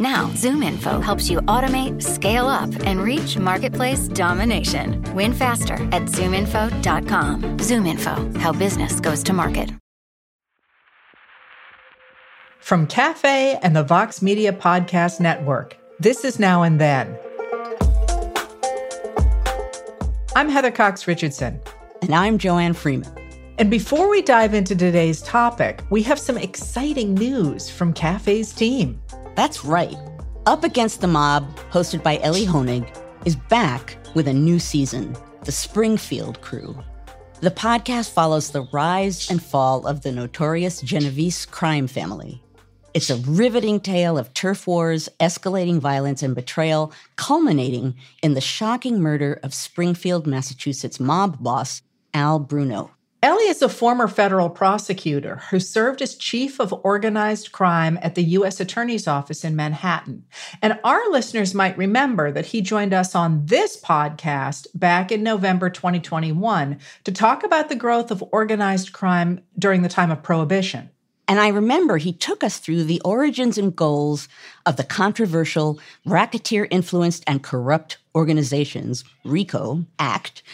Now, Zoom Info helps you automate, scale up, and reach marketplace domination. Win faster at zoominfo.com. Zoom Info, how business goes to market. From Cafe and the Vox Media Podcast Network, this is Now and Then. I'm Heather Cox Richardson. And I'm Joanne Freeman. And before we dive into today's topic, we have some exciting news from Cafe's team. That's right. Up Against the Mob, hosted by Elie Honig, is back with a new season The Springfield Crew. The podcast follows the rise and fall of the notorious Genovese crime family. It's a riveting tale of turf wars, escalating violence, and betrayal, culminating in the shocking murder of Springfield, Massachusetts mob boss Al Bruno. Elie is a former federal prosecutor who served as chief of organized crime at the U.S. Attorney's Office in Manhattan. And our listeners might remember that he joined us on this podcast back in November 2021 to talk about the growth of organized crime during the time of Prohibition. And I remember he took us through the origins and goals of the controversial racketeer influenced and corrupt organizations, RICO Act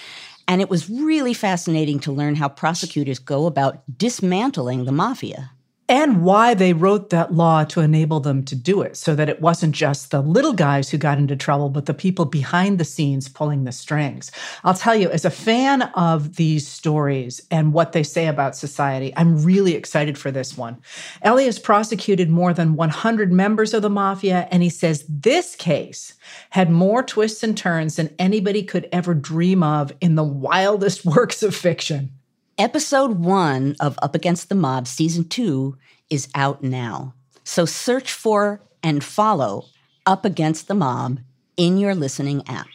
and it was really fascinating to learn how prosecutors go about dismantling the mafia and why they wrote that law to enable them to do it so that it wasn't just the little guys who got into trouble, but the people behind the scenes pulling the strings. I'll tell you, as a fan of these stories and what they say about society, I'm really excited for this one. Has prosecuted more than 100 members of the mafia, and he says this case had more twists and turns than anybody could ever dream of in the wildest works of fiction. Episode one of Up Against the Mob, season two, is out now. So search for and follow Up Against the Mob in your listening app.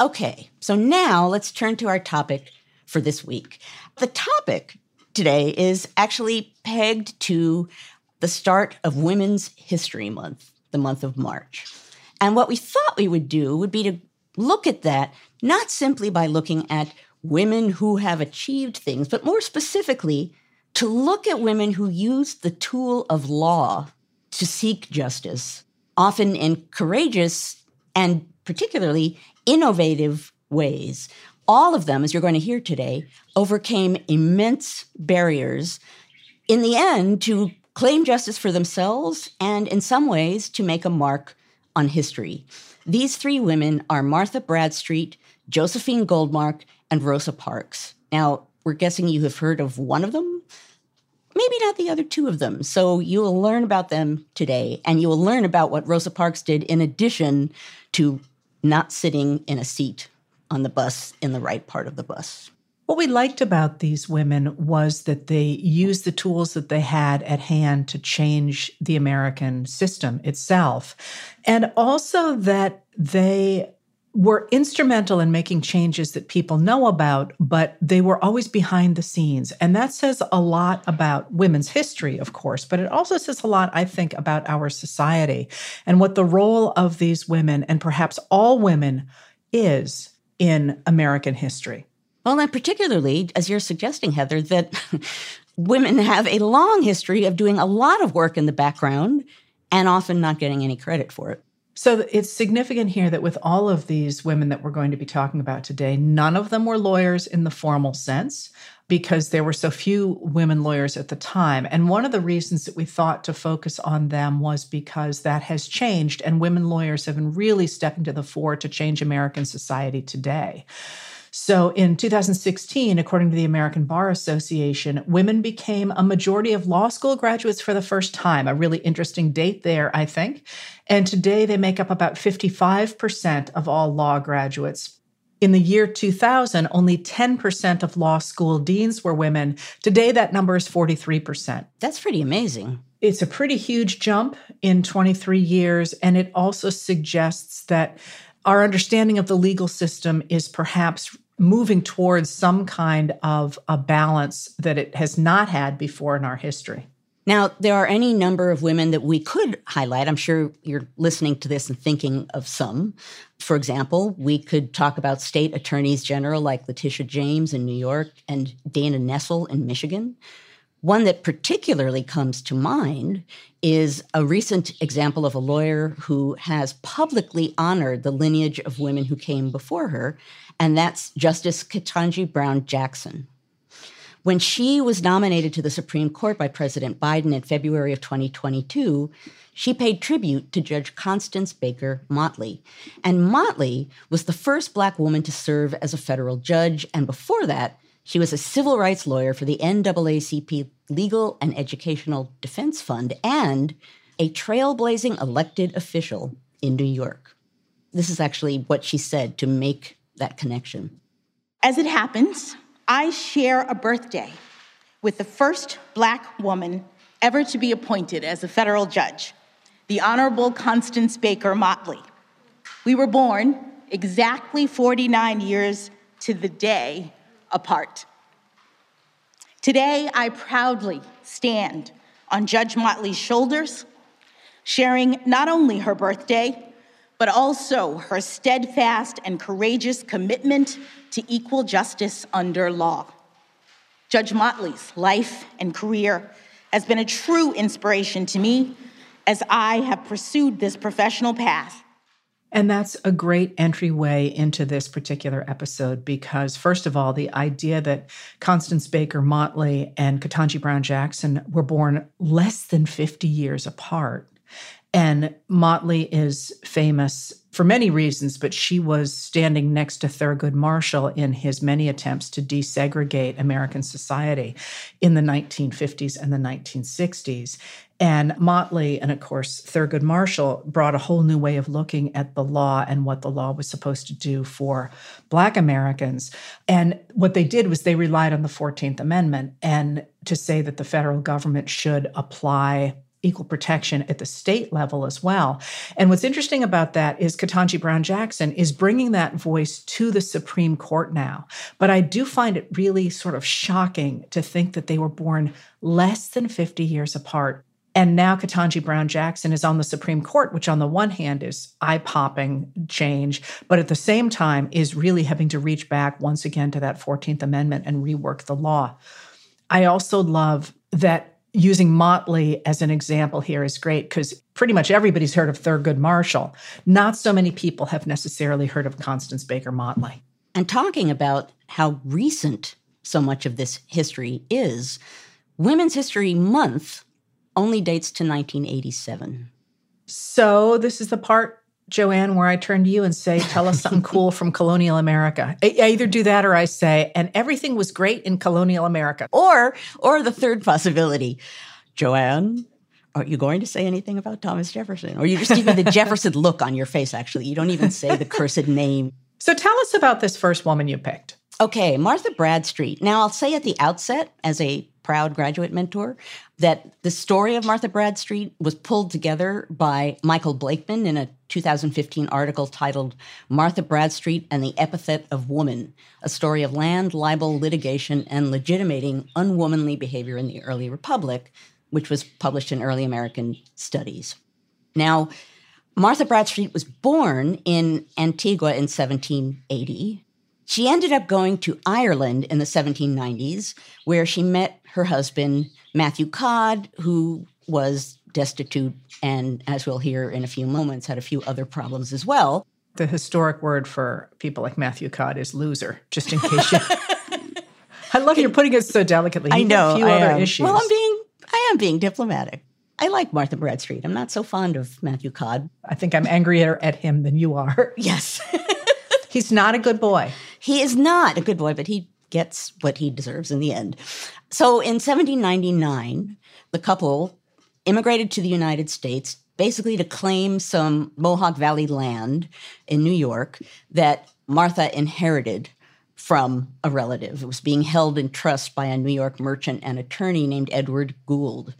Okay, so now let's turn to our topic for this week. The topic today is actually pegged to the start of Women's History Month, the month of March. And what we thought we would do would be to look at that not simply by looking at women who have achieved things, but more specifically, to look at women who use the tool of law to seek justice, often in courageous and particularly innovative ways. All of them, as you're going to hear today, overcame immense barriers in the end to claim justice for themselves and, in some ways, to make a mark on history. These three women are Martha Bradstreet, Josephine Goldmark, and Rosa Parks. Now, we're guessing you have heard of one of them, maybe not the other two of them. So you will learn about them today, and you will learn about what Rosa Parks did in addition to not sitting in a seat on the bus in the right part of the bus. What we liked about these women was that they used the tools that they had at hand to change the American system itself, and also that they were instrumental in making changes that people know about, but they were always behind the scenes. And that says a lot about women's history, of course, but it also says a lot, I think, about our society and what the role of these women and perhaps all women is in American history. Well, and particularly, as you're suggesting, Heather, that women have a long history of doing a lot of work in the background and often not getting any credit for it. So it's significant here that with all of these women that we're going to be talking about today, none of them were lawyers in the formal sense because there were so few women lawyers at the time. And one of the reasons that we thought to focus on them was because that has changed and women lawyers have been really stepping to the fore to change American society today. So in 2016, according to the American Bar Association, women became a majority of law school graduates for the first time. A really interesting date there, I think. And today they make up about 55% of all law graduates. In the year 2000, only 10% of law school deans were women. Today, that number is 43%. That's pretty amazing. It's a pretty huge jump in 23 years. And it also suggests that our understanding of the legal system is perhaps moving towards some kind of a balance that it has not had before in our history. Now, there are any number of women that we could highlight. I'm sure you're listening to this and thinking of some. For example, we could talk about state attorneys general like Letitia James in New York and Dana Nessel in Michigan. One that particularly comes to mind is a recent example of a lawyer who has publicly honored the lineage of women who came before her, and that's Justice Ketanji Brown Jackson. When she was nominated to the Supreme Court by President Biden in February of 2022, she paid tribute to Judge Constance Baker Motley. And Motley was the first Black woman to serve as a federal judge, and before that, she was a civil rights lawyer for the NAACP Legal and Educational Defense Fund and a trailblazing elected official in New York. This is actually what she said to make that connection. As it happens, I share a birthday with the first black woman ever to be appointed as a federal judge, the Honorable Constance Baker Motley. We were born exactly 49 years to the day apart. Today, I proudly stand on Judge Motley's shoulders, sharing not only her birthday, but also her steadfast and courageous commitment to equal justice under law. Judge Motley's life and career has been a true inspiration to me as I have pursued this professional path and that's a great entryway into this particular episode because, first of all, the idea that Constance Baker Motley and Ketanji Brown Jackson were born less than 50 years apart. And Motley is famous for many reasons, but she was standing next to Thurgood Marshall in his many attempts to desegregate American society in the 1950s and the 1960s. And Motley and, of course, Thurgood Marshall brought a whole new way of looking at the law and what the law was supposed to do for Black Americans. And what they did was they relied on the 14th Amendment and to say that the federal government should apply equal protection at the state level as well. And what's interesting about that is Ketanji Brown Jackson is bringing that voice to the Supreme Court now. But I do find it really sort of shocking to think that they were born less than 50 years apart. And now Ketanji Brown Jackson is on the Supreme Court, which on the one hand is eye popping change, but at the same time is really having to reach back once again to that 14th Amendment and rework the law. I also love that using Motley as an example here is great because pretty much everybody's heard of Thurgood Marshall. Not so many people have necessarily heard of Constance Baker Motley. And talking about how recent so much of this history is, Women's History Month only dates to 1987. So, this is the part, Joanne, where I turn to you and say, Tell us something cool from colonial America. I, I either do that or I say, And everything was great in colonial America. Or, or the third possibility, Joanne, are you going to say anything about Thomas Jefferson? Or you just give me the Jefferson look on your face, actually. You don't even say the cursed name. So tell us about this first woman you picked. Okay, Martha Bradstreet. Now, I'll say at the outset, as a proud graduate mentor that the story of Martha Bradstreet was pulled together by Michael Blaakman in a 2015 article titled Martha Bradstreet and the Epithet of Woman, a story of land, libel, litigation, and legitimating unwomanly behavior in the early republic, which was published in Early American Studies. Now, Martha Bradstreet was born in Antigua in 1780. She ended up going to Ireland in the 1790s, where she met her husband, Matthew Codd, who was destitute and, as we'll hear in a few moments, had a few other problems as well. The historic word for people like Matthew Codd is loser, just in case you. I love you're putting it so delicately. I know. A few I other am. issues. Well, I'm being, I am being diplomatic. I like Martha Bradstreet. I'm not so fond of Matthew Codd. I think I'm angrier at him than you are. Yes. He's not a good boy. He is not a good boy, but he gets what he deserves in the end. So in 1799, the couple immigrated to the United States basically to claim some Mohawk Valley land in New York that Martha inherited from a relative. It was being held in trust by a New York merchant and attorney named Edward Gould.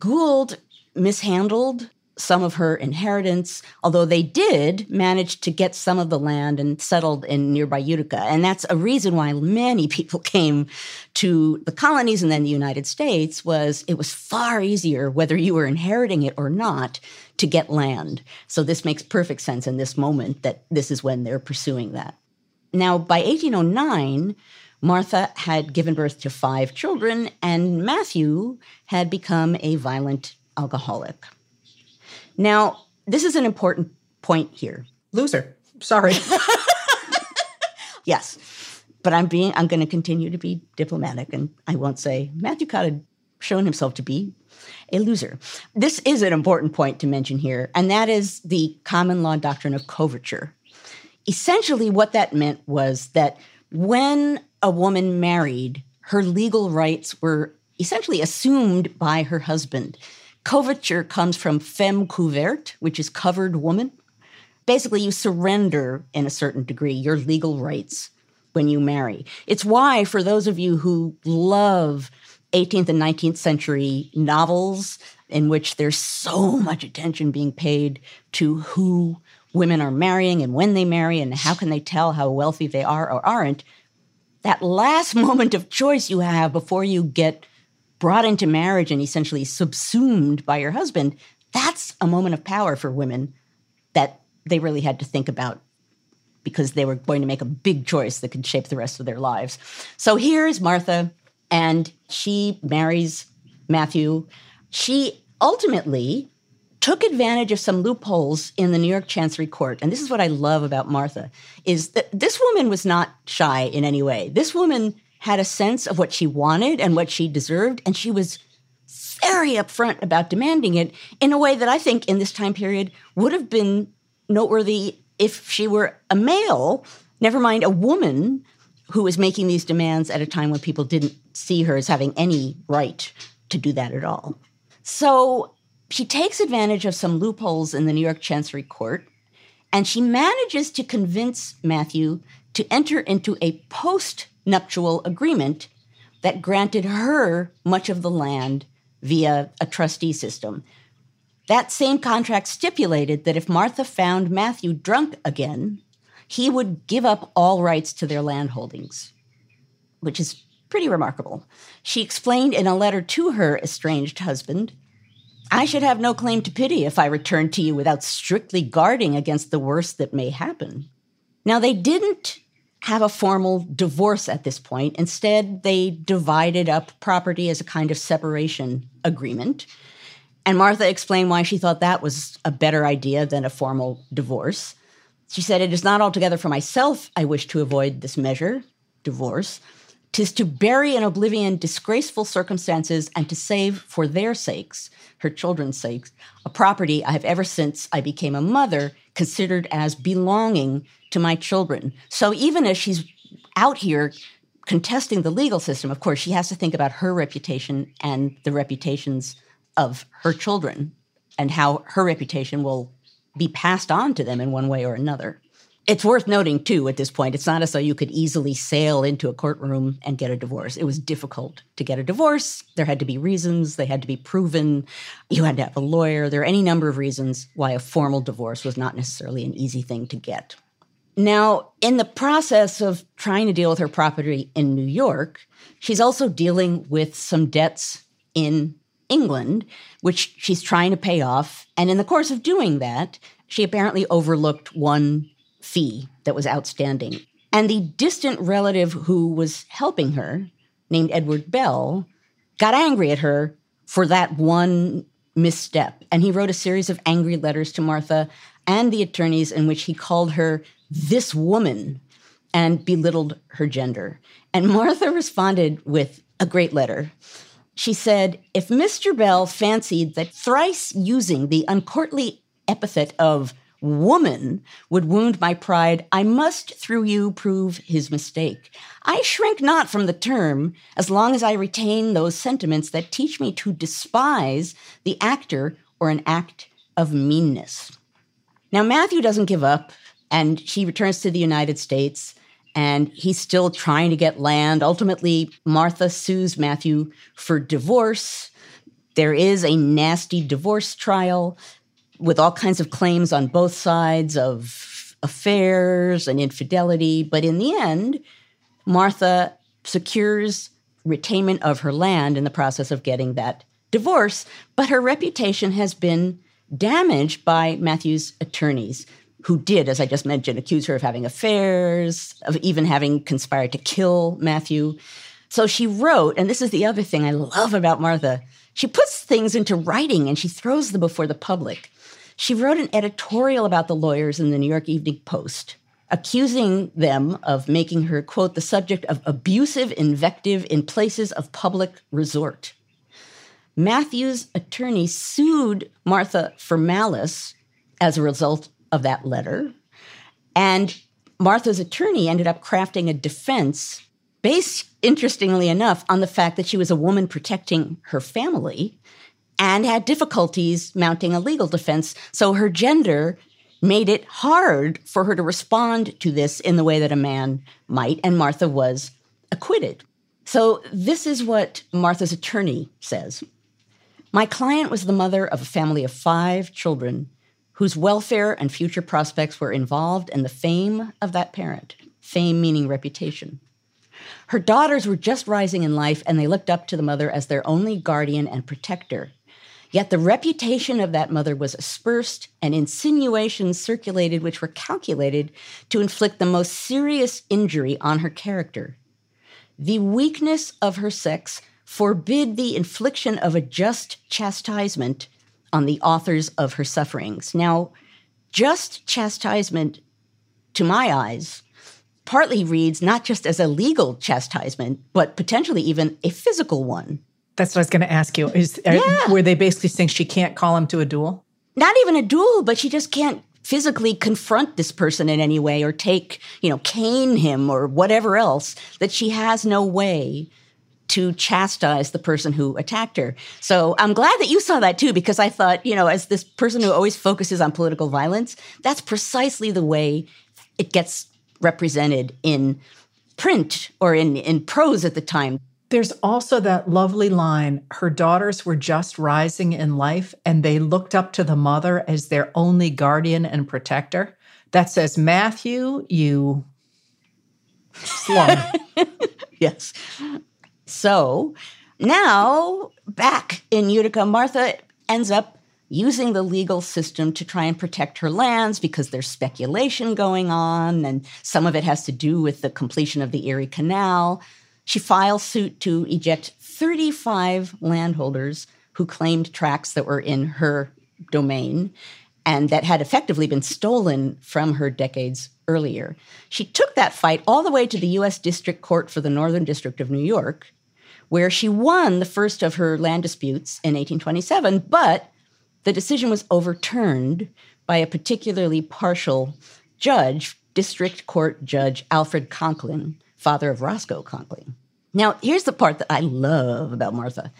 Gould mishandled some of her inheritance, although they did manage to get some of the land and settled in nearby Utica. And that's a reason why many people came to the colonies and then the United States was it was far easier whether you were inheriting it or not to get land. So this makes perfect sense in this moment that this is when they're pursuing that. Now, by 1809, Martha had given birth to five children, and Matthew had become a violent alcoholic. Now, this is an important point here. Loser. Sorry. yes. But I'm being I'm going to continue to be diplomatic and I won't say Matthew Codd had shown himself to be a loser. This is an important point to mention here, and that is the common law doctrine of coverture. Essentially, what that meant was that when a woman married, her legal rights were essentially assumed by her husband. Coverture comes from femme couverte, which is covered woman. Basically, you surrender in a certain degree your legal rights when you marry. It's why, for those of you who love 18th and 19th century novels in which there's so much attention being paid to who women are marrying and when they marry and how can they tell how wealthy they are or aren't, that last moment of choice you have before you get brought into marriage and essentially subsumed by your husband, that's a moment of power for women that they really had to think about because they were going to make a big choice that could shape the rest of their lives. So here's Martha, and she marries Matthew. She ultimately took advantage of some loopholes in the New York Chancery Court. And this is what I love about Martha is that this woman was not shy in any way. This woman had a sense of what she wanted and what she deserved, and she was very upfront about demanding it in a way that I think in this time period would have been noteworthy if she were a male, never mind a woman who was making these demands at a time when people didn't see her as having any right to do that at all. So she takes advantage of some loopholes in the New York Chancery Court, and she manages to convince Matthew to enter into a post nuptial agreement that granted her much of the land via a trustee system. That same contract stipulated that if Martha found Matthew drunk again, he would give up all rights to their land holdings, which is pretty remarkable. She explained in a letter to her estranged husband I should have no claim to pity if I returned to you without strictly guarding against the worst that may happen. Now, they didn't have a formal divorce at this point. Instead, they divided up property as a kind of separation agreement. And Martha explained why she thought that was a better idea than a formal divorce. She said, It is not altogether for myself I wish to avoid this measure, divorce. Tis to bury in oblivion disgraceful circumstances and to save for their sakes her children's sakes, a property I have ever since I became a mother considered as belonging to my children. So even as she's out here contesting the legal system, of course, she has to think about her reputation and the reputations of her children and how her reputation will be passed on to them in one way or another. It's worth noting, too, at this point, it's not as though you could easily sail into a courtroom and get a divorce. It was difficult to get a divorce. There had to be reasons, they had to be proven. You had to have a lawyer. There are any number of reasons why a formal divorce was not necessarily an easy thing to get. Now, in the process of trying to deal with her property in New York, she's also dealing with some debts in England, which she's trying to pay off. And in the course of doing that, she apparently overlooked one fee that was outstanding. And the distant relative who was helping her, named Edward Bell, got angry at her for that one misstep. And he wrote a series of angry letters to Martha and the attorneys in which he called her this woman and belittled her gender. And Martha responded with a great letter. She said, If Mr. Bell fancied that thrice using the uncourtly epithet of woman would wound my pride, I must through you prove his mistake. I shrink not from the term as long as I retain those sentiments that teach me to despise the actor or an act of meanness. Now, Matthew doesn't give up, and she returns to the United States, and he's still trying to get land. Ultimately, Martha sues Matthew for divorce. There is a nasty divorce trial. with all kinds of claims on both sides of affairs and infidelity. But in the end, Martha secures retainment of her land in the process of getting that divorce, but her reputation has been damaged by Matthew's attorneys, who did, as I just mentioned, accuse her of having affairs, of even having conspired to kill Matthew. So she wrote, and this is the other thing I love about Martha she puts things into writing and she throws them before the public. She wrote an editorial about the lawyers in the New York Evening Post, accusing them of making her, quote, the subject of abusive invective in places of public resort. Matthew's attorney sued Martha for malice as a result of that letter. And Martha's attorney ended up crafting a defense based, interestingly enough, on the fact that she was a woman protecting her family and had difficulties mounting a legal defense. So her gender made it hard for her to respond to this in the way that a man might, and Martha was acquitted. So this is what Martha's attorney says. My client was the mother of a family of five children whose welfare and future prospects were involved in the fame of that parent, fame meaning reputation. Her daughters were just rising in life and they looked up to the mother as their only guardian and protector. Yet the reputation of that mother was aspersed, and insinuations circulated which were calculated to inflict the most serious injury on her character. The weakness of her sex forbid the infliction of a just chastisement on the authors of her sufferings. Now, just chastisement, to my eyes, partly reads not just as a legal chastisement, but potentially even a physical one. That's what I was going to ask you. Is yeah. are, were they basically saying she can't call him to a duel? Not even a duel, but she just can't physically confront this person in any way or take, you know, cane him or whatever else that she has no way to chastise the person who attacked her. So I'm glad that you saw that too, because I thought, you know, as this person who always focuses on political violence, that's precisely the way it gets represented in print or in, in prose at the time. There's also that lovely line her daughters were just rising in life and they looked up to the mother as their only guardian and protector. That says, Matthew, you slum. yes. So now back in Utica, Martha ends up using the legal system to try and protect her lands because there's speculation going on, and some of it has to do with the completion of the Erie Canal. She files suit to eject 35 landholders who claimed tracts that were in her domain and that had effectively been stolen from her decades earlier. She took that fight all the way to the U.S. District Court for the Northern District of New York, where she won the first of her land disputes in 1827, but the decision was overturned by a particularly partial judge, District Court Judge Alfred Conkling, father of Roscoe Conkling. Now, here's the part that I love about Martha.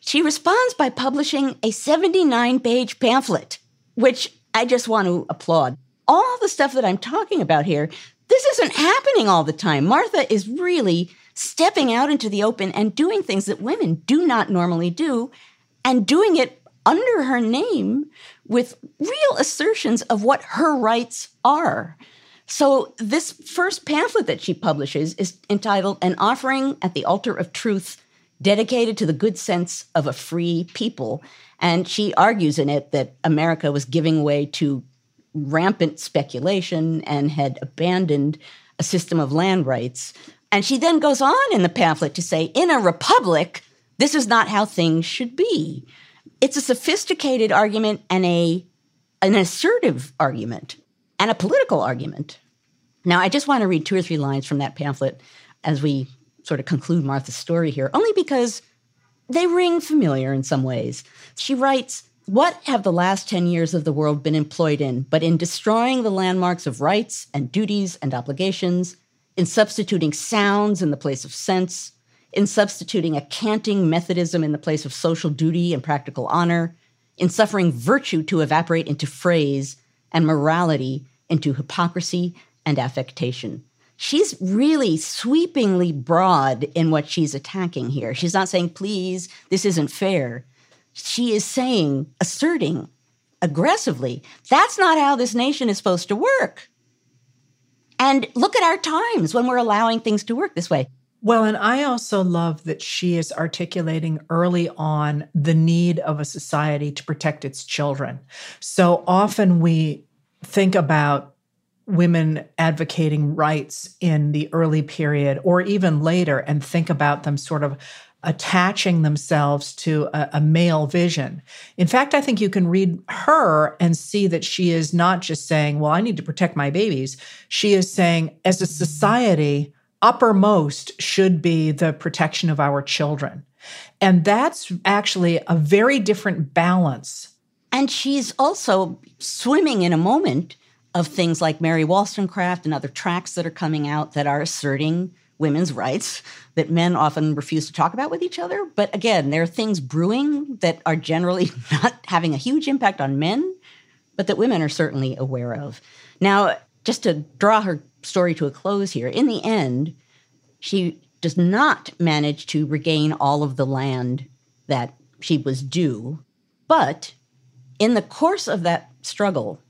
She responds by publishing a 79 page pamphlet, which I just want to applaud. All the stuff that I'm talking about here, this isn't happening all the time. Martha is really stepping out into the open and doing things that women do not normally do, and doing it under her name with real assertions of what her rights are. So, this first pamphlet that she publishes is entitled An Offering at the Altar of Truth, dedicated to the good sense of a free people. And she argues in it that America was giving way to rampant speculation and had abandoned a system of land rights and she then goes on in the pamphlet to say, in a republic, this is not how things should be. It's a sophisticated argument and a an assertive argument and a political argument. Now, I just want to read two or three lines from that pamphlet as we sort of conclude Martha's story here, only because they ring familiar in some ways. She writes, What have the last 10 years of the world been employed in but in destroying the landmarks of rights and duties and obligations, in substituting sounds in the place of sense, in substituting a canting Methodism in the place of social duty and practical honor, in suffering virtue to evaporate into phrase and morality into hypocrisy and affectation. She's really sweepingly broad in what she's attacking here. She's not saying, please, this isn't fair. She is saying, asserting aggressively. That's not how this nation is supposed to work. And look at our times when we're allowing things to work this way. Well, and I also love that she is articulating early on the need of a society to protect its children. So often we think about women advocating rights in the early period or even later and think about them sort of attaching themselves to a, a, male vision. In fact, I think you can read her and see that she is not just saying, Well, I need to protect my babies. She is saying, as a society, uppermost should be the protection of our children. And that's actually a very different balance. And she's also swimming in a moment of things like Mary Wollstonecraft and other tracks that are coming out that are asserting women's rights that men often refuse to talk about with each other. But again, there are things brewing that are generally not having a huge impact on men, but that women are certainly aware of. Now, just to draw her story to a close here, in the end, she does not manage to regain all of the land that she was due. But in the course of that struggle,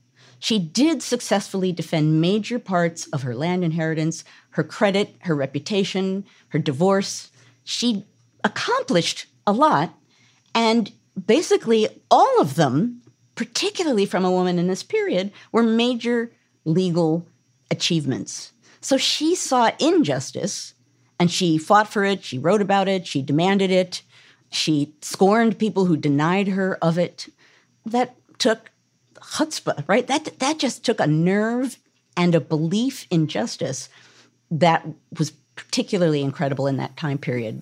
she did successfully defend major parts of her land inheritance, her credit, her reputation, her divorce. She accomplished a lot. And basically, all of them, particularly from a woman in this period, were major legal achievements. So she saw injustice and she fought for it. She wrote about it. She demanded it. She scorned people who denied her of it. That took chutzpah, right? That that just took a nerve and a belief in justice that was particularly incredible in that time period.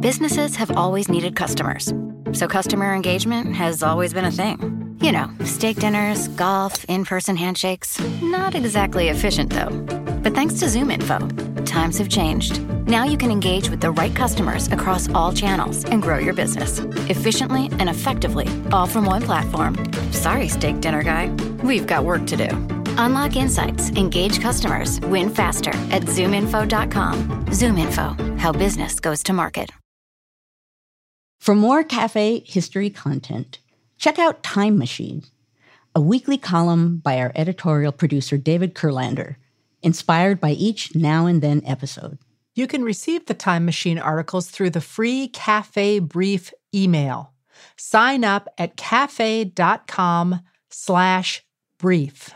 Businesses have always needed customers. So customer engagement has always been a thing. You know, steak dinners, golf, in person handshakes. Not exactly efficient, though. But thanks to ZoomInfo, times have changed. Now you can engage with the right customers across all channels and grow your business efficiently and effectively, all from one platform. Sorry, steak dinner guy. We've got work to do. Unlock insights, engage customers, win faster at zoominfo.com. ZoomInfo, how business goes to market. For more cafe history content, check out Time Machine, a weekly column by our editorial producer David Kurlander, inspired by each now and then episode. You can receive the Time Machine articles through the free Cafe Brief email. Sign up at cafe.com slash brief.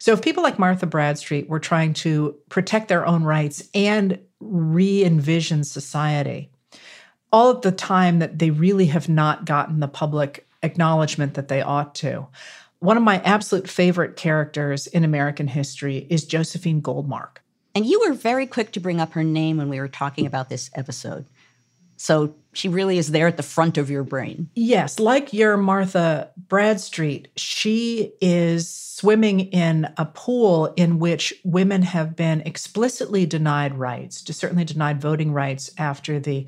So if people like Martha Bradstreet were trying to protect their own rights and re-envision society, all at the time that they really have not gotten the public acknowledgement that they ought to. One of my absolute favorite characters in American history is Josephine Goldmark. And you were very quick to bring up her name when we were talking about this episode. So she really is there at the front of your brain. Yes, like your Martha Bradstreet, she is swimming in a pool in which women have been explicitly denied rights, to certainly denied voting rights after the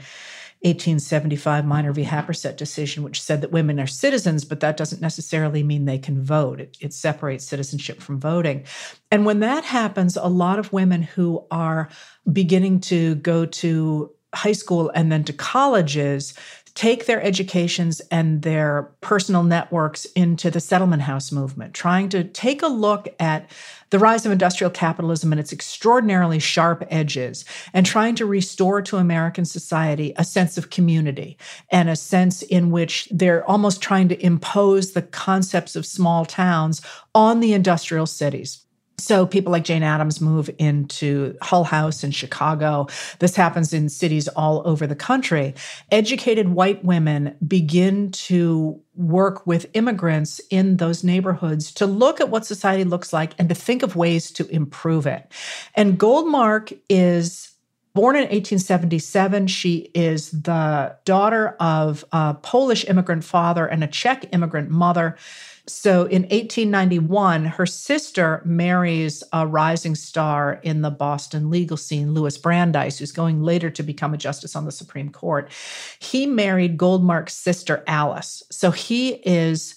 1875 Minor v. Happersett decision, which said that women are citizens, but that doesn't necessarily mean they can vote. It, it, separates citizenship from voting. And when that happens, a lot of women who are beginning to go to high school and then to colleges take their educations and their personal networks into the settlement house movement, trying to take a look at the rise of industrial capitalism and its extraordinarily sharp edges, and trying to restore to American society a sense of community and a sense in which they're almost trying to impose the concepts of small towns on the industrial cities. So people like Jane Addams move into Hull House in Chicago. This happens in cities all over the country. Educated white women begin to work with immigrants in those neighborhoods to look at what society looks like and to think of ways to improve it. And Goldmark is Born in 1877, she is the daughter of a Polish immigrant father and a Czech immigrant mother. So in 1891, her sister marries a rising star in the Boston legal scene, Louis Brandeis, who's going later to become a justice on the Supreme Court. He married Goldmark's sister, Alice. So he is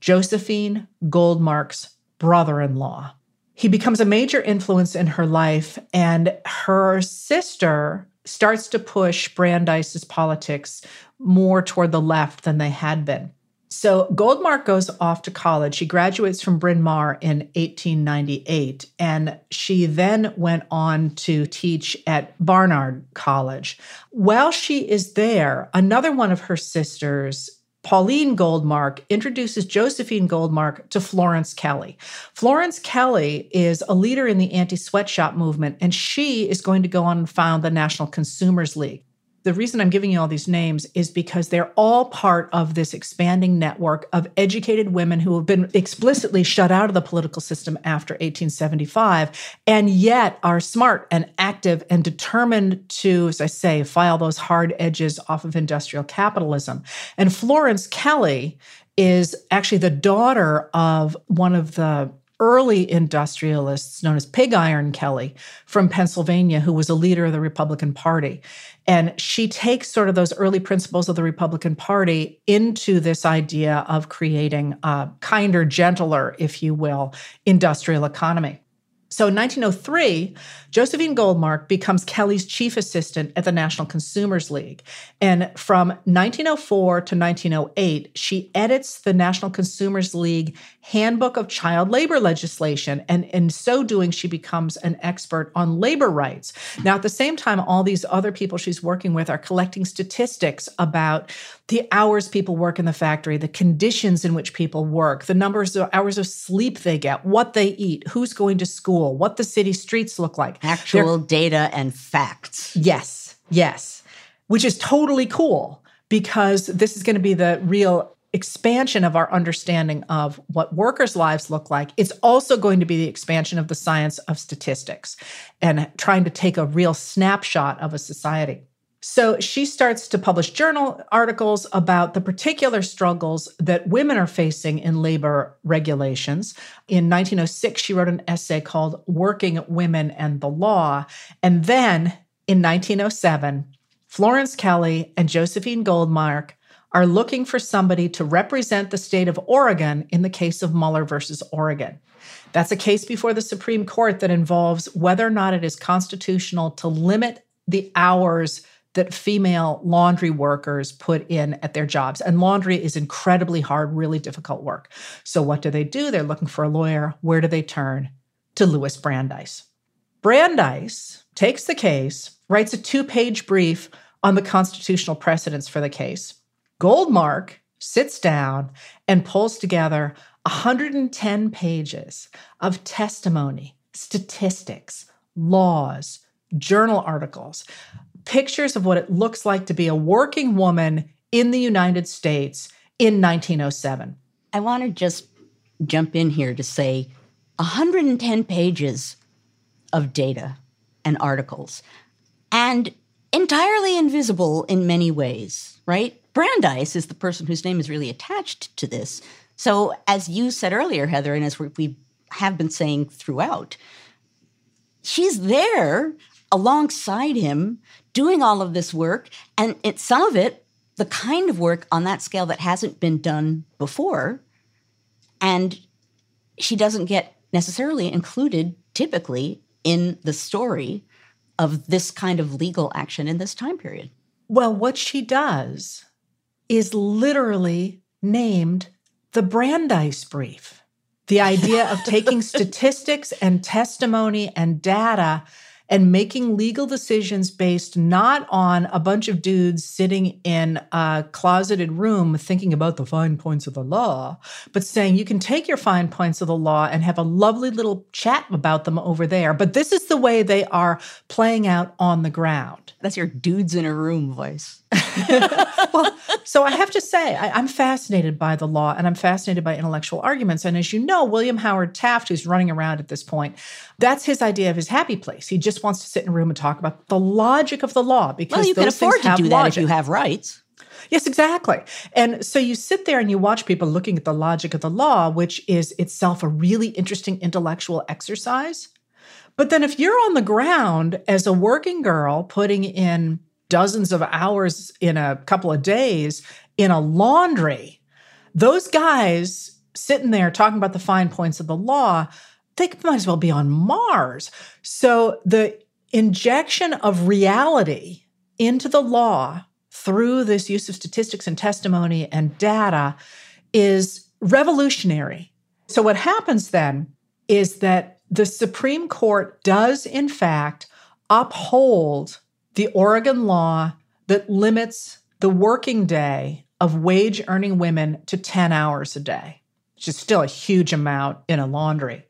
Josephine Goldmark's brother in law. He becomes a major influence in her life, and her sister starts to push Brandeis's politics more toward the left than they had been. So Goldmark goes off to college. She graduates from Bryn Mawr in 1898, and she then went on to teach at Barnard College. While she is there, another one of her sisters Pauline Goldmark introduces Josephine Goldmark to Florence Kelley. Florence Kelley is a leader in the anti sweatshop movement, and she is going to go on and found the National Consumers League the reason I'm giving you all these names is because they're all part of this expanding network of educated women who have been explicitly shut out of the political system after 1875 and yet are smart and active and determined to, as I say, file those hard edges off of industrial capitalism. And Florence Kelley is actually the daughter of one of the early industrialists known as Pig Iron Kelley from Pennsylvania, who was a leader of the Republican Party. And she takes sort of those early principles of the Republican Party into this idea of creating a kinder, gentler, if you will, industrial economy. So in 1903, Josephine Goldmark becomes Kelley's chief assistant at the National Consumers League. And from 1904 to 1908, she edits the National Consumers League Handbook of Child Labor Legislation. And in so doing, she becomes an expert on labor rights. Now, at the same time, all these other people she's working with are collecting statistics about the hours people work in the factory, the conditions in which people work, the numbers of hours of sleep they get, what they eat, who's going to school, what the city streets look like. Actual They're, data and facts. Yes, yes, which is totally cool because this is going to be the real expansion of our understanding of what workers' lives look like. It's also going to be the expansion of the science of statistics and trying to take a real snapshot of a society. So she starts to publish journal articles about the particular struggles that women are facing in labor regulations. In 1906, she wrote an essay called Working Women and the Law. And then in 1907, Florence Kelley and Josephine Goldmark are looking for somebody to represent the state of Oregon in the case of Muller versus Oregon. That's a case before the Supreme Court that involves whether or not it is constitutional to limit the hours that female laundry workers put in at their jobs. And laundry is incredibly hard, really difficult work. So, what do they do? They're looking for a lawyer. Where do they turn? To Louis Brandeis. Brandeis takes the case, writes a two page brief on the constitutional precedents for the case. Goldmark sits down and pulls together 110 pages of testimony, statistics, laws, journal articles pictures of what it looks like to be a working woman in the United States in 1907. I want to just jump in here to say 110 pages of data and articles and entirely invisible in many ways, right? Brandeis is the person whose name is really attached to this. So, as you said earlier, Heather, and as we have been saying throughout, she's there alongside him doing all of this work. And some of it, the kind of work on that scale that hasn't been done before. And she doesn't get necessarily included typically in the story of this kind of legal action in this time period. Well, what she does is literally named the Brandeis Brief. The idea of taking statistics and testimony and data and making legal decisions based not on a bunch of dudes sitting in a closeted room thinking about the fine points of the law, but saying you can take your fine points of the law and have a lovely little chat about them over there. But this is the way they are playing out on the ground. That's your dudes in a room voice. well, so I have to say, I, am fascinated by the law and I'm fascinated by intellectual arguments. And as you know, William Howard Taft, who's running around at this point, that's his idea of his happy place. He just wants to sit in a room and talk about the logic of the law because well, you can afford to do that logic. if you have rights. Yes, exactly. And so you sit there and you watch people looking at the logic of the law, which is itself a really interesting intellectual exercise. But then if you're on the ground as a working girl putting in dozens of hours in a couple of days in a laundry, those guys sitting there talking about the fine points of the law, they might as well be on Mars. So the injection of reality into the law through this use of statistics and testimony and data is revolutionary. So, what happens then is that the Supreme Court does, in fact, uphold the Oregon law that limits the working day of wage earning women to 10 hours a day, which is still a huge amount in a laundry.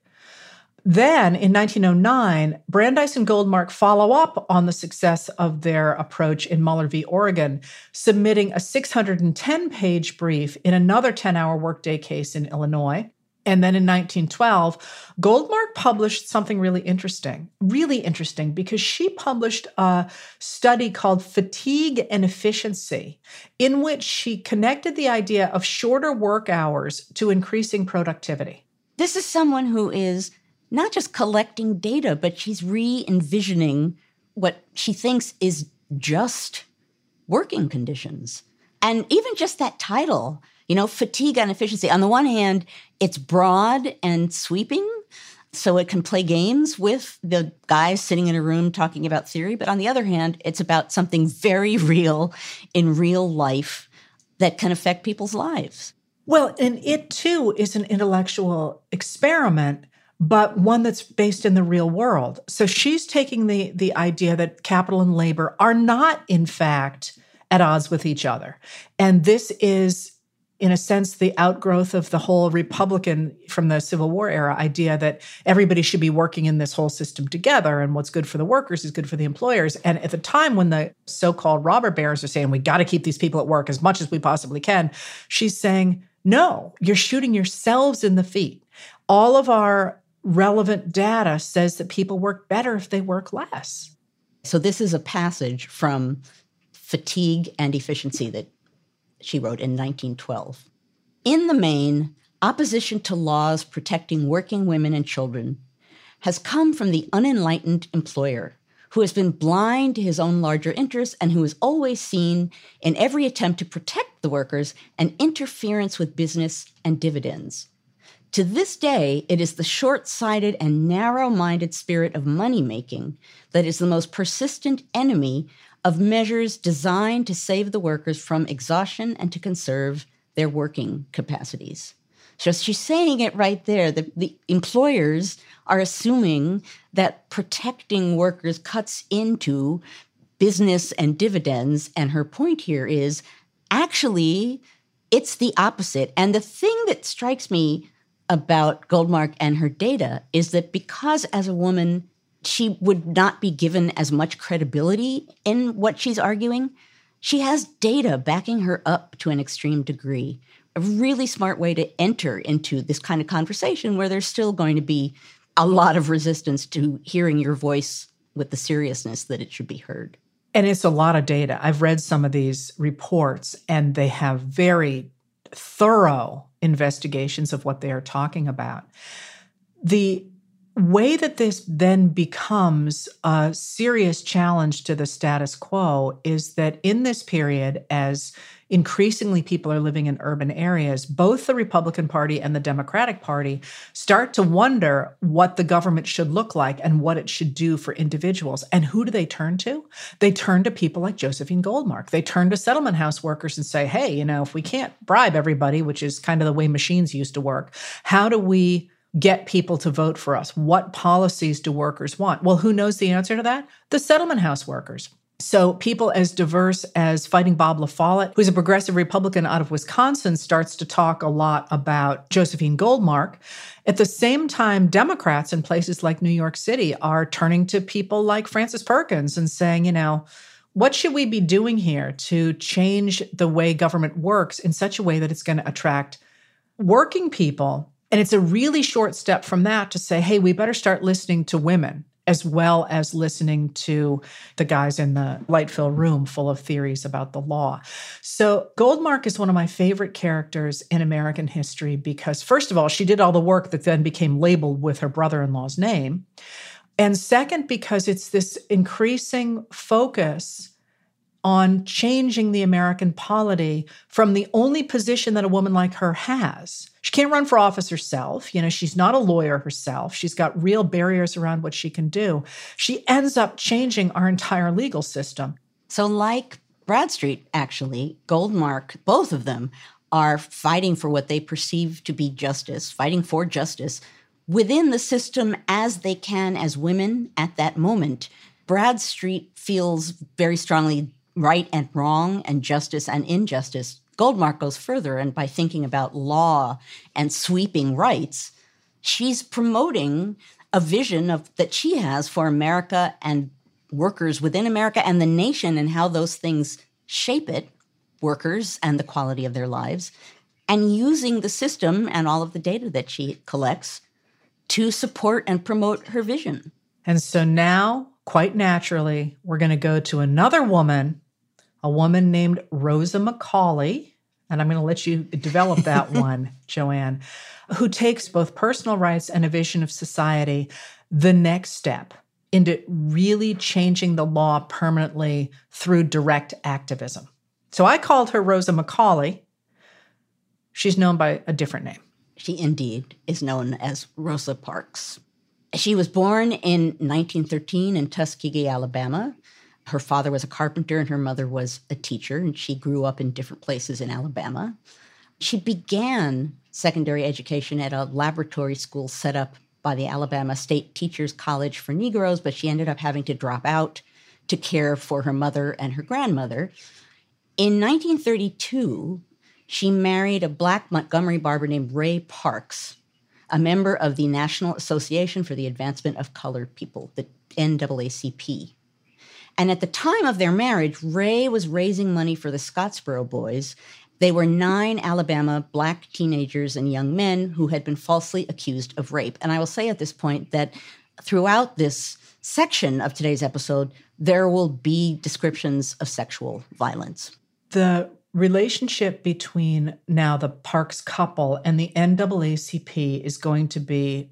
Then in 1909, Brandeis and Goldmark follow up on the success of their approach in Muller v. Oregon, submitting a 610 page brief in another 10 hour workday case in Illinois. And then in 1912, Goldmark published something really interesting, really interesting, because she published a study called Fatigue and Efficiency, in which she connected the idea of shorter work hours to increasing productivity. This is someone who is not just collecting data, but she's re envisioning what she thinks is just working conditions. And even just that title, you know, fatigue and efficiency. On the one hand, it's broad and sweeping, so it can play games with the guys sitting in a room talking about theory. But on the other hand, it's about something very real in real life that can affect people's lives. Well, and it too is an intellectual experiment, but one that's based in the real world. So she's taking the the idea that capital and labor are not in fact at odds with each other. And this is in a sense, the outgrowth of the whole Republican from the Civil War era idea that everybody should be working in this whole system together and what's good for the workers is good for the employers. And at the time when the so called robber barons are saying, we got to keep these people at work as much as we possibly can, she's saying, no, you're shooting yourselves in the feet. All of our relevant data says that people work better if they work less. So, this is a passage from Fatigue and Efficiency that she wrote in 1912. In the main, opposition to laws protecting working women and children has come from the unenlightened employer who has been blind to his own larger interests and who has always seen in every attempt to protect the workers an interference with business and dividends. To this day, it is the short sighted and narrow minded spirit of money making that is the most persistent enemy of measures designed to save the workers from exhaustion and to conserve their working capacities. So she's saying it right there. The, the employers are assuming that protecting workers cuts into business and dividends. And her point here is actually, it's the opposite. And the thing that strikes me about Goldmark and her data is that because as a woman, she would not be given as much credibility in what she's arguing. She has data backing her up to an extreme degree. A really smart way to enter into this kind of conversation where there's still going to be a lot of resistance to hearing your voice with the seriousness that it should be heard. And it's a lot of data. I've read some of these reports, and they have very thorough investigations of what they are talking about. The way that this then becomes a serious challenge to the status quo is that in this period, as increasingly people are living in urban areas, both the Republican Party and the Democratic Party start to wonder what the government should look like and what it should do for individuals. And who do they turn to? They turn to people like Josephine Goldmark. They turn to settlement house workers and say, hey, you know, if we can't bribe everybody, which is kind of the way machines used to work, how do we get people to vote for us? What policies do workers want? Well, who knows the answer to that? The settlement house workers. So, people as diverse as Fighting Bob LaFollette, who's a progressive Republican out of Wisconsin, starts to talk a lot about Josephine Goldmark. At the same time, Democrats in places like New York City are turning to people like Frances Perkins and saying, you know, what should we be doing here to change the way government works in such a way that it's going to attract working people? And it's a really short step from that to say, hey, we better start listening to women as well as listening to the guys in the light filled room full of theories about the law. So, Goldmark is one of my favorite characters in American history because, first of all, she did all the work that then became labeled with her brother in law's name. And second, because it's this increasing focus on changing the American polity from the only position that a woman like her has. She can't run for office herself. You know, she's not a lawyer herself. She's got real barriers around what she can do. She ends up changing our entire legal system. So, like Bradstreet, actually, Goldmark, both of them are fighting for what they perceive to be justice, fighting for justice within the system as they can as women at that moment. Bradstreet feels very strongly right and wrong and justice and injustice. Goldmark goes further, and by thinking about law and sweeping rights, she's promoting a vision of that she has for America and workers within America and the nation and how those things shape it, workers and the quality of their lives, and using the system and all of the data that she collects to support and promote her vision. And so now, quite naturally, we're going to go to another woman a woman named Rosa McCauley, and I'm going to let you develop that one, Joanne, who takes both personal rights and a vision of society the next step into really changing the law permanently through direct activism. So I called her Rosa McCauley. She's known by a different name. She indeed is known as Rosa Parks. She was born in 1913 in Tuskegee, Alabama. Her father was a carpenter and her mother was a teacher, and she grew up in different places in Alabama. She began secondary education at a laboratory school set up by the Alabama State Teachers College for Negroes, but she ended up having to drop out to care for her mother and her grandmother. In 1932, she married a black Montgomery barber named Ray Parks, a member of the National Association for the Advancement of Colored People, the NAACP. And at the time of their marriage, Ray was raising money for the Scottsboro Boys. They were nine Alabama black teenagers and young men who had been falsely accused of rape. And I will say at this point that throughout this section of today's episode, there will be descriptions of sexual violence. The relationship between now the Parks couple and the NAACP is going to be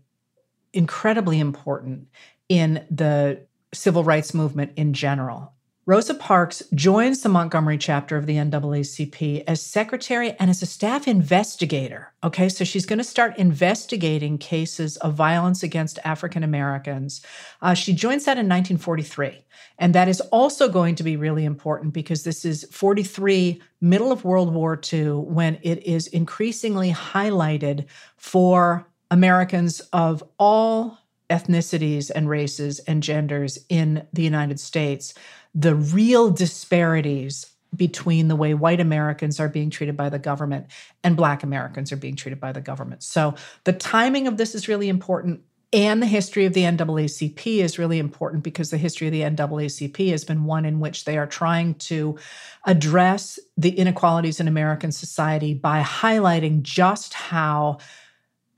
incredibly important in the civil rights movement in general. Rosa Parks joins the Montgomery chapter of the NAACP as secretary and as a staff investigator. Okay, so she's going to start investigating cases of violence against African Americans. Uh, she joins that in 1943. And that is also going to be really important because this is 43, middle of World War II, when it is increasingly highlighted for Americans of all ethnicities and races and genders in the United States, the real disparities between the way white Americans are being treated by the government and black Americans are being treated by the government. So the timing of this is really important. And the history of the NAACP is really important because the history of the NAACP has been one in which they are trying to address the inequalities in American society by highlighting just how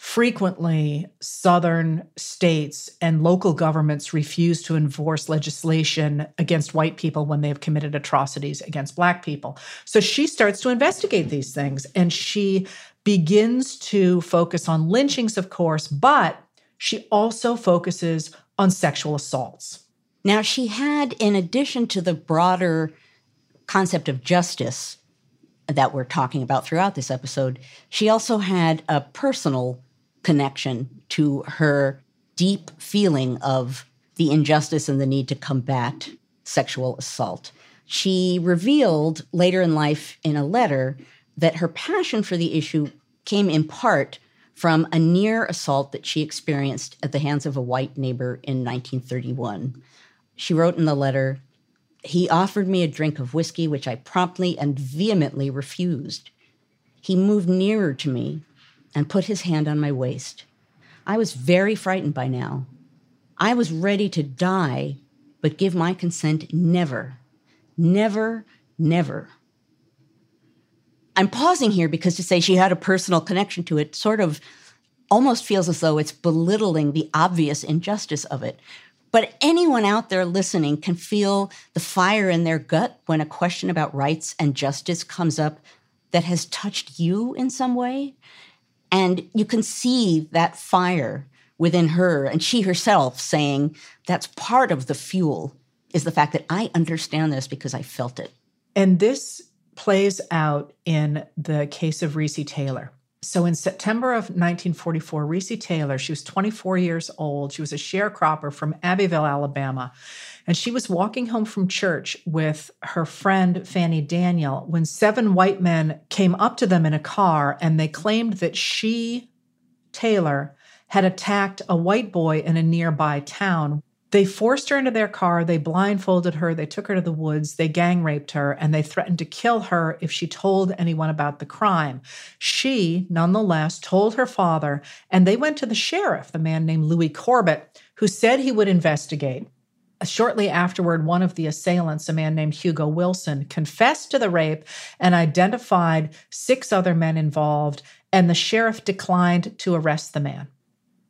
frequently southern states and local governments refuse to enforce legislation against white people when they have committed atrocities against black people. So she starts to investigate these things and she begins to focus on lynchings, of course, but she also focuses on sexual assaults. Now, she had, in addition to the broader concept of justice that we're talking about throughout this episode, she also had a personal connection to her deep feeling of the injustice and the need to combat sexual assault. She revealed later in life in a letter that her passion for the issue came in part from a near assault that she experienced at the hands of a white neighbor in 1931. She wrote in the letter, He offered me a drink of whiskey, which I promptly and vehemently refused. He moved nearer to me and put his hand on my waist. I was very frightened by now. I was ready to die, but give my consent never. Never, never. I'm pausing here because to say she had a personal connection to it sort of almost feels as though it's belittling the obvious injustice of it. But anyone out there listening can feel the fire in their gut when a question about rights and justice comes up that has touched you in some way. And you can see that fire within her and she herself saying, that's part of the fuel is the fact that I understand this because I felt it. And this plays out in the case of Recy Taylor. So in September of 1944, Recy Taylor, she was 24 years old. She was a sharecropper from Abbeville, Alabama. And she was walking home from church with her friend Fanny Daniel when seven white men came up to them in a car and they claimed that she, Taylor, had attacked a white boy in a nearby town. They forced her into their car, they blindfolded her, they took her to the woods, they gang raped her, and they threatened to kill her if she told anyone about the crime. She, nonetheless, told her father, and they went to the sheriff, the man named Louis Corbett, who said he would investigate. Uh, shortly afterward, one of the assailants, a man named Hugo Wilson, confessed to the rape and identified six other men involved, and the sheriff declined to arrest the man.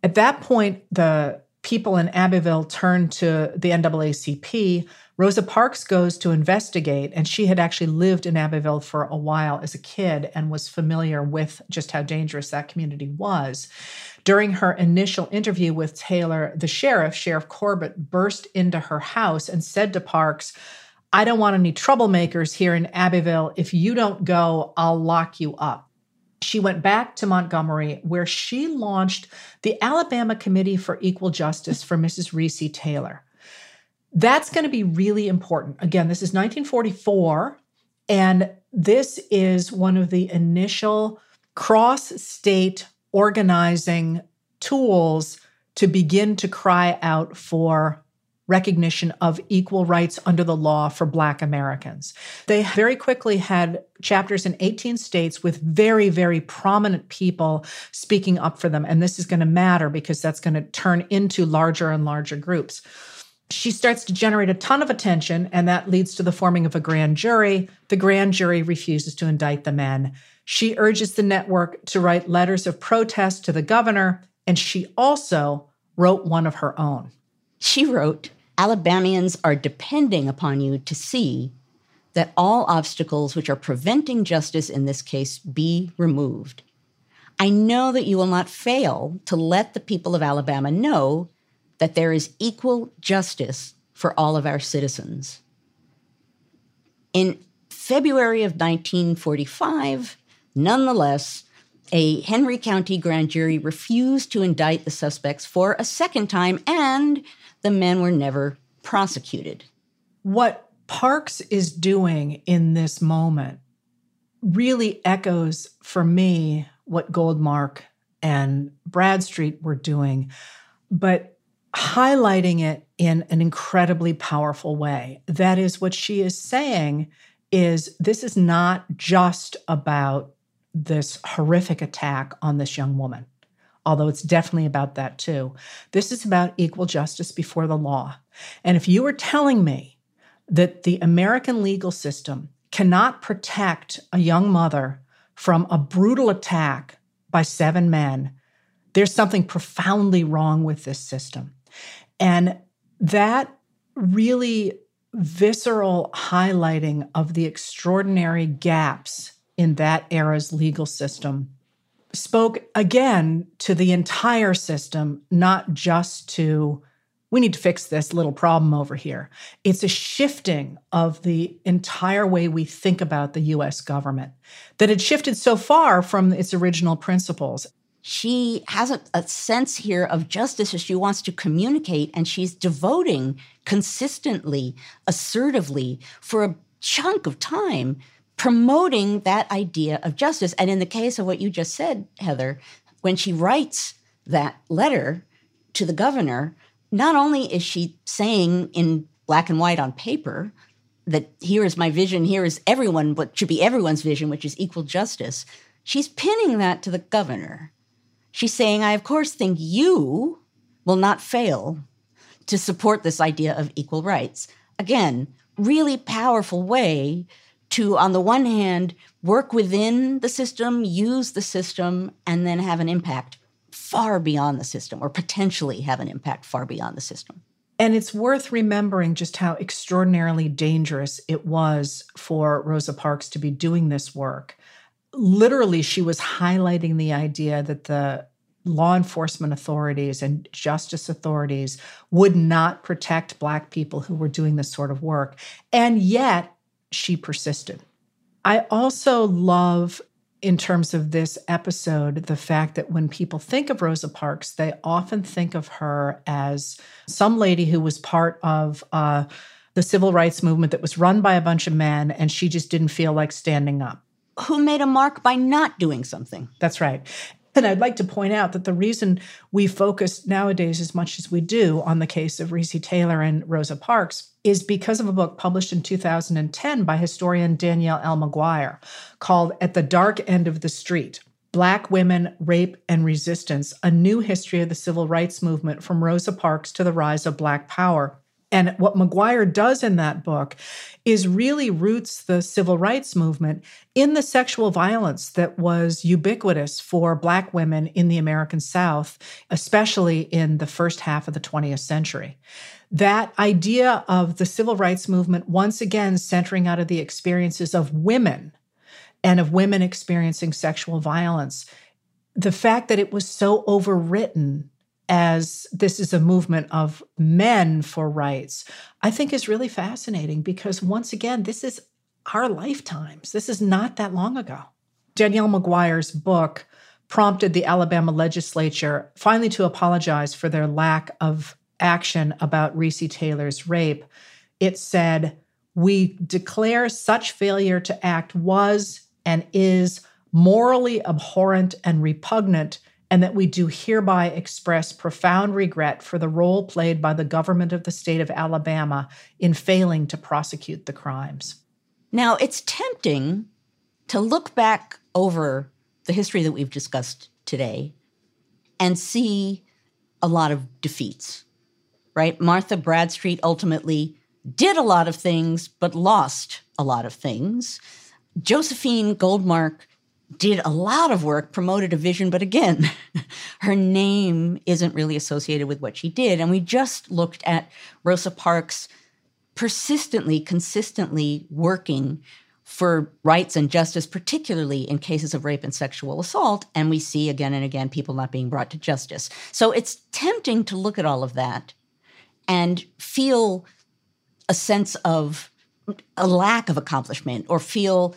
At that point, the people in Abbeville turned to the NAACP. Rosa Parks goes to investigate, and she had actually lived in Abbeville for a while as a kid and was familiar with just how dangerous that community was. During her initial interview with Taylor, the sheriff, Sheriff Corbett, burst into her house and said to Parks, I don't want any troublemakers here in Abbeville. If you don't go, I'll lock you up she went back to Montgomery, where she launched the Alabama Committee for Equal Justice for Mrs. Recy Taylor. That's going to be really important. Again, this is 1944, and this is one of the initial cross state organizing tools to begin to cry out for recognition of equal rights under the law for Black Americans. They very quickly had chapters in 18 states with very, very prominent people speaking up for them. And this is going to matter because that's going to turn into larger and larger groups. She starts to generate a ton of attention, and that leads to the forming of a grand jury. The grand jury refuses to indict the men. She urges the network to write letters of protest to the governor, and she also wrote one of her own. She wrote, Alabamians are depending upon you to see that all obstacles which are preventing justice in this case be removed. I know that you will not fail to let the people of Alabama know that there is equal justice for all of our citizens. In February of 1945, nonetheless, a Henry County grand jury refused to indict the suspects for a second time and the men were never prosecuted. What Parks is doing in this moment really echoes for me what Goldmark and Bradstreet were doing, but highlighting it in an incredibly powerful way. That is what she is saying is this is not just about this horrific attack on this young woman although it's definitely about that too. This is about equal justice before the law. And if you are telling me that the American legal system cannot protect a young mother from a brutal attack by seven men, there's something profoundly wrong with this system. And that really visceral highlighting of the extraordinary gaps in that era's legal system spoke again to the entire system, not just to, we need to fix this little problem over here. It's a shifting of the entire way we think about the US government that had shifted so far from its original principles. She has a, a sense here of justice as she wants to communicate, and she's devoting consistently, assertively, for a chunk of time promoting that idea of justice. And in the case of what you just said, Heather, when she writes that letter to the governor, not only is she saying in black and white on paper that here is my vision, here is everyone, what should be everyone's vision, which is equal justice, she's pinning that to the governor. She's saying, I, of course, think you will not fail to support this idea of equal rights. Again, really powerful way to, on the one hand, work within the system, use the system, and then have an impact far beyond the system or potentially have an impact far beyond the system. And it's worth remembering just how extraordinarily dangerous it was for Rosa Parks to be doing this work. Literally, she was highlighting the idea that the law enforcement authorities and justice authorities would not protect Black people who were doing this sort of work. And yet, she persisted. I also love in terms of this episode the fact that when people think of Rosa Parks, they often think of her as some lady who was part of uh, the civil rights movement that was run by a bunch of men and she just didn't feel like standing up. Who made a mark by not doing something. That's right. And I'd like to point out that the reason we focus nowadays as much as we do on the case of Recy Taylor and Rosa Parks is because of a book published in 2010 by historian Danielle L. McGuire called At the Dark End of the Street Black Women, Rape, and Resistance A New History of the Civil Rights Movement from Rosa Parks to the Rise of Black Power. And what McGuire does in that book is really roots the civil rights movement in the sexual violence that was ubiquitous for Black women in the American South, especially in the first half of the 20th century. That idea of the civil rights movement, once again, centering out of the experiences of women and of women experiencing sexual violence, the fact that it was so overwritten as this is a movement of men for rights, I think is really fascinating because once again, this is our lifetimes. This is not that long ago. Danielle McGuire's book prompted the Alabama legislature finally to apologize for their lack of action about Recy Taylor's rape. It said, We declare such failure to act was and is morally abhorrent and repugnant and that we do hereby express profound regret for the role played by the government of the state of Alabama in failing to prosecute the crimes. Now, it's tempting to look back over the history that we've discussed today and see a lot of defeats, right? Martha Bradstreet ultimately did a lot of things, but lost a lot of things. Josephine Goldmark did a lot of work, promoted a vision, but again, her name isn't really associated with what she did. And we just looked at Rosa Parks persistently, consistently working for rights and justice, particularly in cases of rape and sexual assault. And we see again and again people not being brought to justice. So it's tempting to look at all of that and feel a sense of a lack of accomplishment or feel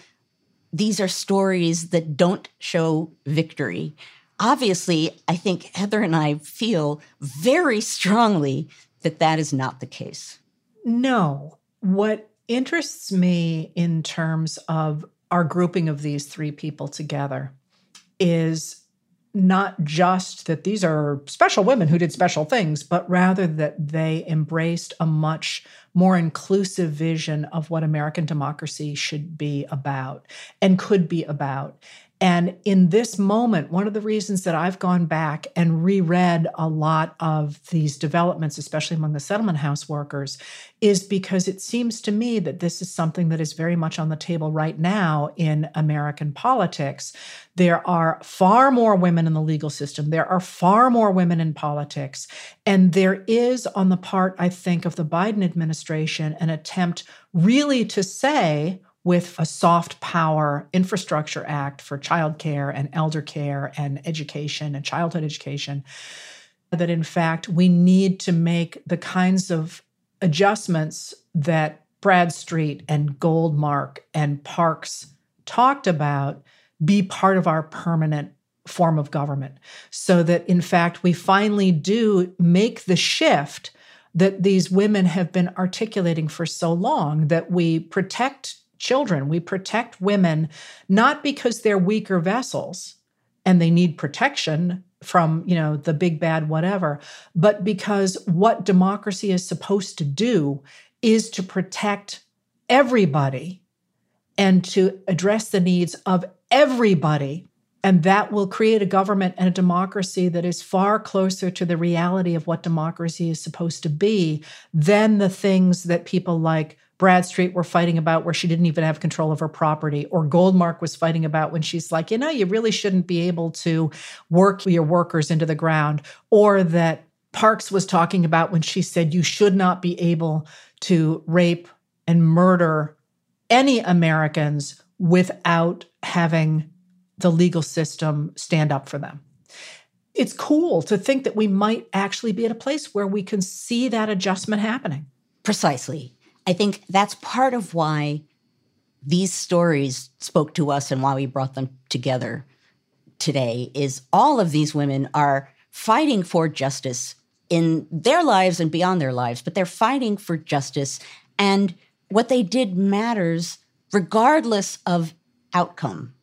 these are stories that don't show victory. Obviously, I think Heather and I feel very strongly that that is not the case. No. What interests me in terms of our grouping of these three people together is not just that these are special women who did special things, but rather that they embraced a much more inclusive vision of what American democracy should be about and could be about. And in this moment, one of the reasons that I've gone back and reread a lot of these developments, especially among the settlement house workers, is because it seems to me that this is something that is very much on the table right now in American politics. There are far more women in the legal system, there are far more women in politics. And there is, on the part, I think, of the Biden administration, an attempt really to say, with a soft power infrastructure act for childcare and elder care and education and childhood education that in fact we need to make the kinds of adjustments that Bradstreet and Goldmark and Parks talked about be part of our permanent form of government. So that in fact we finally do make the shift that these women have been articulating for so long that we protect children. We protect women not because they're weaker vessels and they need protection from, you know, the big bad whatever, but because what democracy is supposed to do is to protect everybody and to address the needs of everybody and that will create a government and a democracy that is far closer to the reality of what democracy is supposed to be than the things that people like Bradstreet were fighting about where she didn't even have control of her property, or Goldmark was fighting about when she's like, you know, you really shouldn't be able to work your workers into the ground, or that Parks was talking about when she said you should not be able to rape and murder any Americans without having the legal system stand up for them. It's cool to think that we might actually be at a place where we can see that adjustment happening. Precisely. I think that's part of why these stories spoke to us and why we brought them together today is all of these women are fighting for justice in their lives and beyond their lives, but they're fighting for justice and what they did matters regardless of outcome.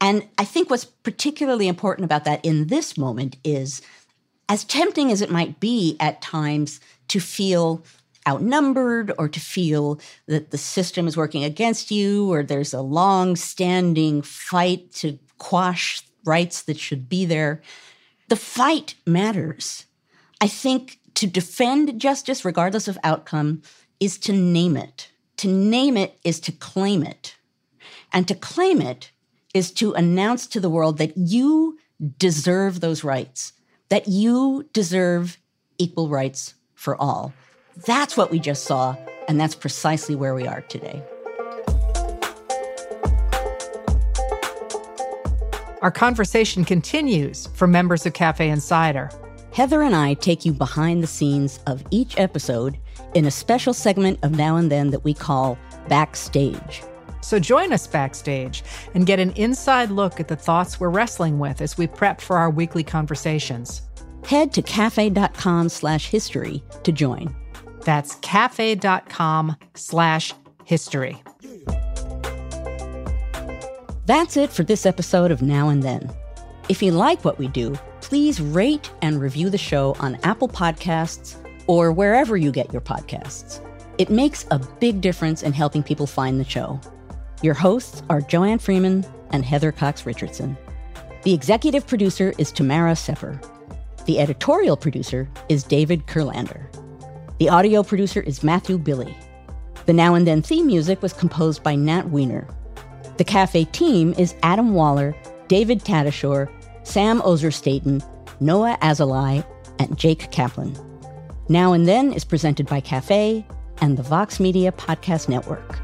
And I think what's particularly important about that in this moment is as tempting as it might be at times to feel outnumbered or to feel that the system is working against you or there's a long standing fight to quash rights that should be there. The fight matters. I think to defend justice, regardless of outcome, is to name it. To name it is to claim it. And to claim it is to announce to the world that you deserve those rights, that you deserve equal rights for all. That's what we just saw, and that's precisely where we are today. Our conversation continues for members of Cafe Insider. Heather and I take you behind the scenes of each episode in a special segment of Now and Then that we call Backstage. So join us backstage and get an inside look at the thoughts we're wrestling with as we prep for our weekly conversations. Head to cafe.com slash history to join. That's cafe.com slash history. That's it for this episode of Now and Then. If you like what we do, please rate and review the show on Apple Podcasts or wherever you get your podcasts. It makes a big difference in helping people find the show. Your hosts are Joanne Freeman and Heather Cox Richardson. The executive producer is Tamara Sepper. The editorial producer is David Kurlander. The audio producer is Matthew Billy. The Now and Then theme music was composed by Nat Weiner. The cafe team is Adam Waller, David Tatasciore, Sam Ozer-Staton, Noah Azalai, and Jake Kaplan. Now and Then is presented by Cafe and the Vox Media Podcast Network.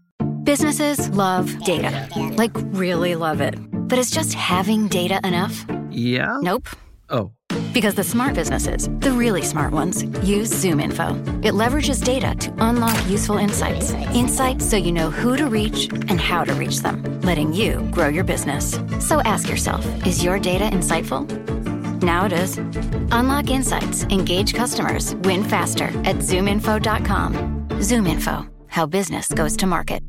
Businesses love data, like really love it. But is just having data enough? Yeah? Nope. Oh. Because the smart businesses, the really smart ones, use ZoomInfo. It leverages data to unlock useful insights. Insights so you know who to reach and how to reach them, letting you grow your business. So ask yourself is your data insightful? Now it is. Unlock insights, engage customers, win faster at zoominfo.com. ZoomInfo, how business goes to market.